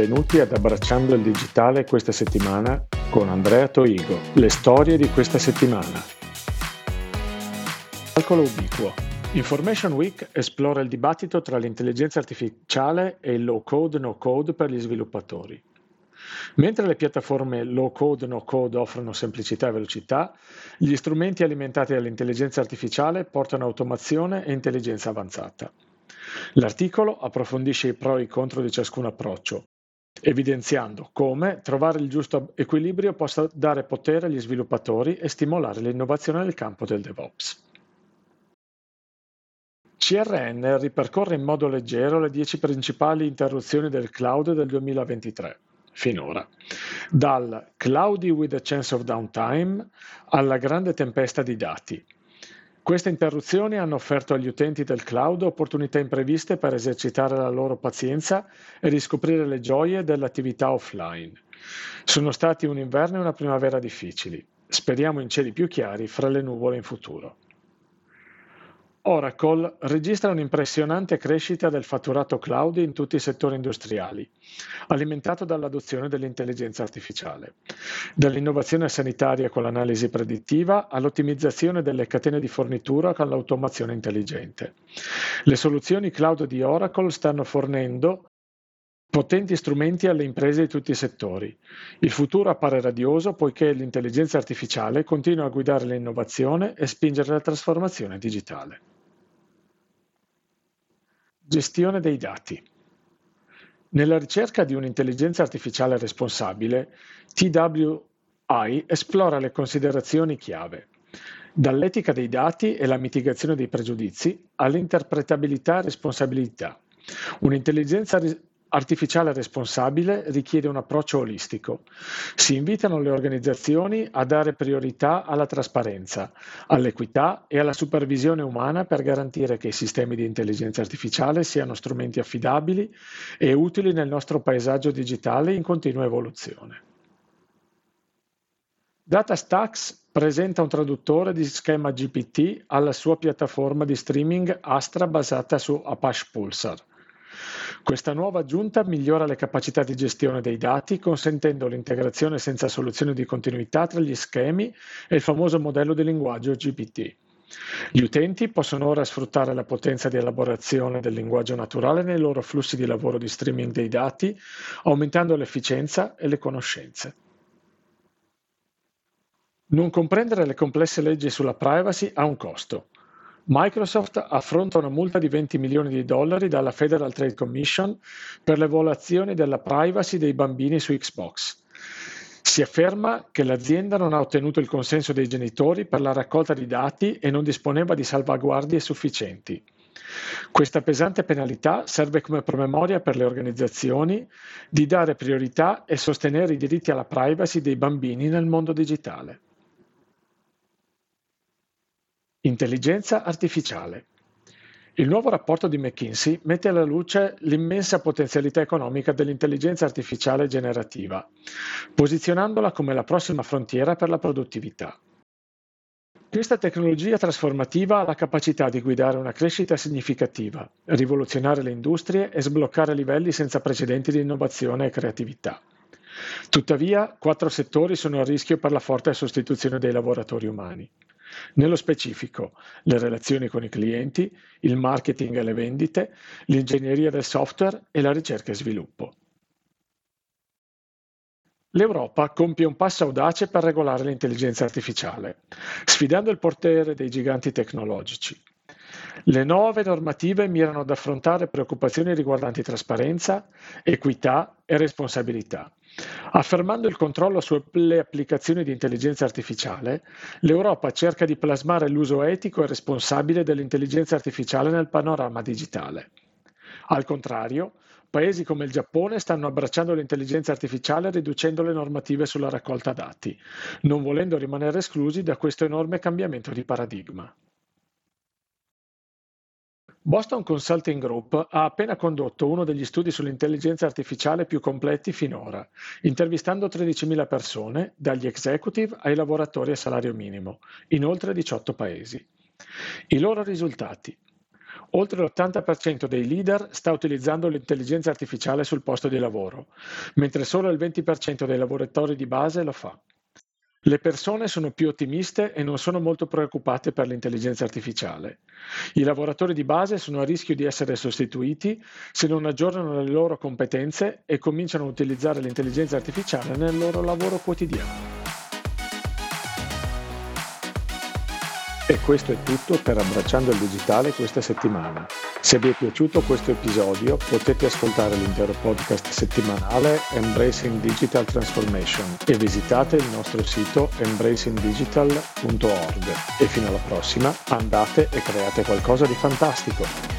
Benvenuti ad Abbracciando il Digitale questa settimana con Andrea Toigo. Le storie di questa settimana. Calcolo ubiquo. Information Week esplora il dibattito tra l'intelligenza artificiale e il low code no code per gli sviluppatori. Mentre le piattaforme low code no code offrono semplicità e velocità, gli strumenti alimentati dall'intelligenza artificiale portano automazione e intelligenza avanzata. L'articolo approfondisce i pro e i contro di ciascun approccio, evidenziando come trovare il giusto equilibrio possa dare potere agli sviluppatori e stimolare l'innovazione nel campo del DevOps. CRN ripercorre in modo leggero le 10 principali interruzioni del cloud del 2023, finora, dal cloudy with a chance of downtime alla grande tempesta di dati, queste interruzioni hanno offerto agli utenti del cloud opportunità impreviste per esercitare la loro pazienza e riscoprire le gioie dell'attività offline. Sono stati un inverno e una primavera difficili. Speriamo in cieli più chiari fra le nuvole in futuro. Oracle registra un'impressionante crescita del fatturato cloud in tutti i settori industriali, alimentato dall'adozione dell'intelligenza artificiale, dall'innovazione sanitaria con l'analisi predittiva all'ottimizzazione delle catene di fornitura con l'automazione intelligente. Le soluzioni cloud di Oracle stanno fornendo potenti strumenti alle imprese di tutti i settori. Il futuro appare radioso poiché l'intelligenza artificiale continua a guidare l'innovazione e spingere la trasformazione digitale. Gestione dei dati. Nella ricerca di un'intelligenza artificiale responsabile, TWI esplora le considerazioni chiave, dall'etica dei dati e la mitigazione dei pregiudizi all'interpretabilità e responsabilità. Un'intelligenza artificiale responsabile richiede un approccio olistico. Si invitano le organizzazioni a dare priorità alla trasparenza, all'equità e alla supervisione umana per garantire che i sistemi di intelligenza artificiale siano strumenti affidabili e utili nel nostro paesaggio digitale in continua evoluzione. DataStax presenta un traduttore di schema GPT alla sua piattaforma di streaming Astra basata su Apache Pulsar. Questa nuova aggiunta migliora le capacità di gestione dei dati, consentendo l'integrazione senza soluzione di continuità tra gli schemi e il famoso modello di linguaggio GPT. Gli utenti possono ora sfruttare la potenza di elaborazione del linguaggio naturale nei loro flussi di lavoro di streaming dei dati, aumentando l'efficienza e le conoscenze. Non comprendere le complesse leggi sulla privacy ha un costo. Microsoft affronta una multa di 20 milioni di dollari dalla Federal Trade Commission per le violazioni della privacy dei bambini su Xbox. Si afferma che l'azienda non ha ottenuto il consenso dei genitori per la raccolta di dati e non disponeva di salvaguardie sufficienti. Questa pesante penalità serve come promemoria per le organizzazioni di dare priorità e sostenere i diritti alla privacy dei bambini nel mondo digitale. Intelligenza artificiale. Il nuovo rapporto di McKinsey mette alla luce l'immensa potenzialità economica dell'intelligenza artificiale generativa, posizionandola come la prossima frontiera per la produttività. Questa tecnologia trasformativa ha la capacità di guidare una crescita significativa, rivoluzionare le industrie e sbloccare livelli senza precedenti di innovazione e creatività. Tuttavia, quattro settori sono a rischio per la forte sostituzione dei lavoratori umani. Nello specifico, le relazioni con i clienti, il marketing e le vendite, l'ingegneria del software e la ricerca e sviluppo. L'Europa compie un passo audace per regolare l'intelligenza artificiale, sfidando il potere dei giganti tecnologici. Le nuove normative mirano ad affrontare preoccupazioni riguardanti trasparenza, equità e responsabilità Affermando il controllo sulle applicazioni di intelligenza artificiale, l'Europa cerca di plasmare l'uso etico e responsabile dell'intelligenza artificiale nel panorama digitale. Al contrario, paesi come il Giappone stanno abbracciando l'intelligenza artificiale riducendo le normative sulla raccolta dati, non volendo rimanere esclusi da questo enorme cambiamento di paradigma. Boston Consulting Group ha appena condotto uno degli studi sull'intelligenza artificiale più completi finora, intervistando 13.000 persone, dagli executive ai lavoratori a salario minimo, in oltre 18 paesi. I loro risultati. Oltre l'80% dei leader sta utilizzando l'intelligenza artificiale sul posto di lavoro, mentre solo il 20% dei lavoratori di base lo fa. Le persone sono più ottimiste e non sono molto preoccupate per l'intelligenza artificiale. I lavoratori di base sono a rischio di essere sostituiti se non aggiornano le loro competenze e cominciano a utilizzare l'intelligenza artificiale nel loro lavoro quotidiano. E questo è tutto per Abbracciando il Digitale questa settimana. Se vi è piaciuto questo episodio potete ascoltare l'intero podcast settimanale Embracing Digital Transformation e visitate il nostro sito embracingdigital.org. E fino alla prossima andate e create qualcosa di fantastico.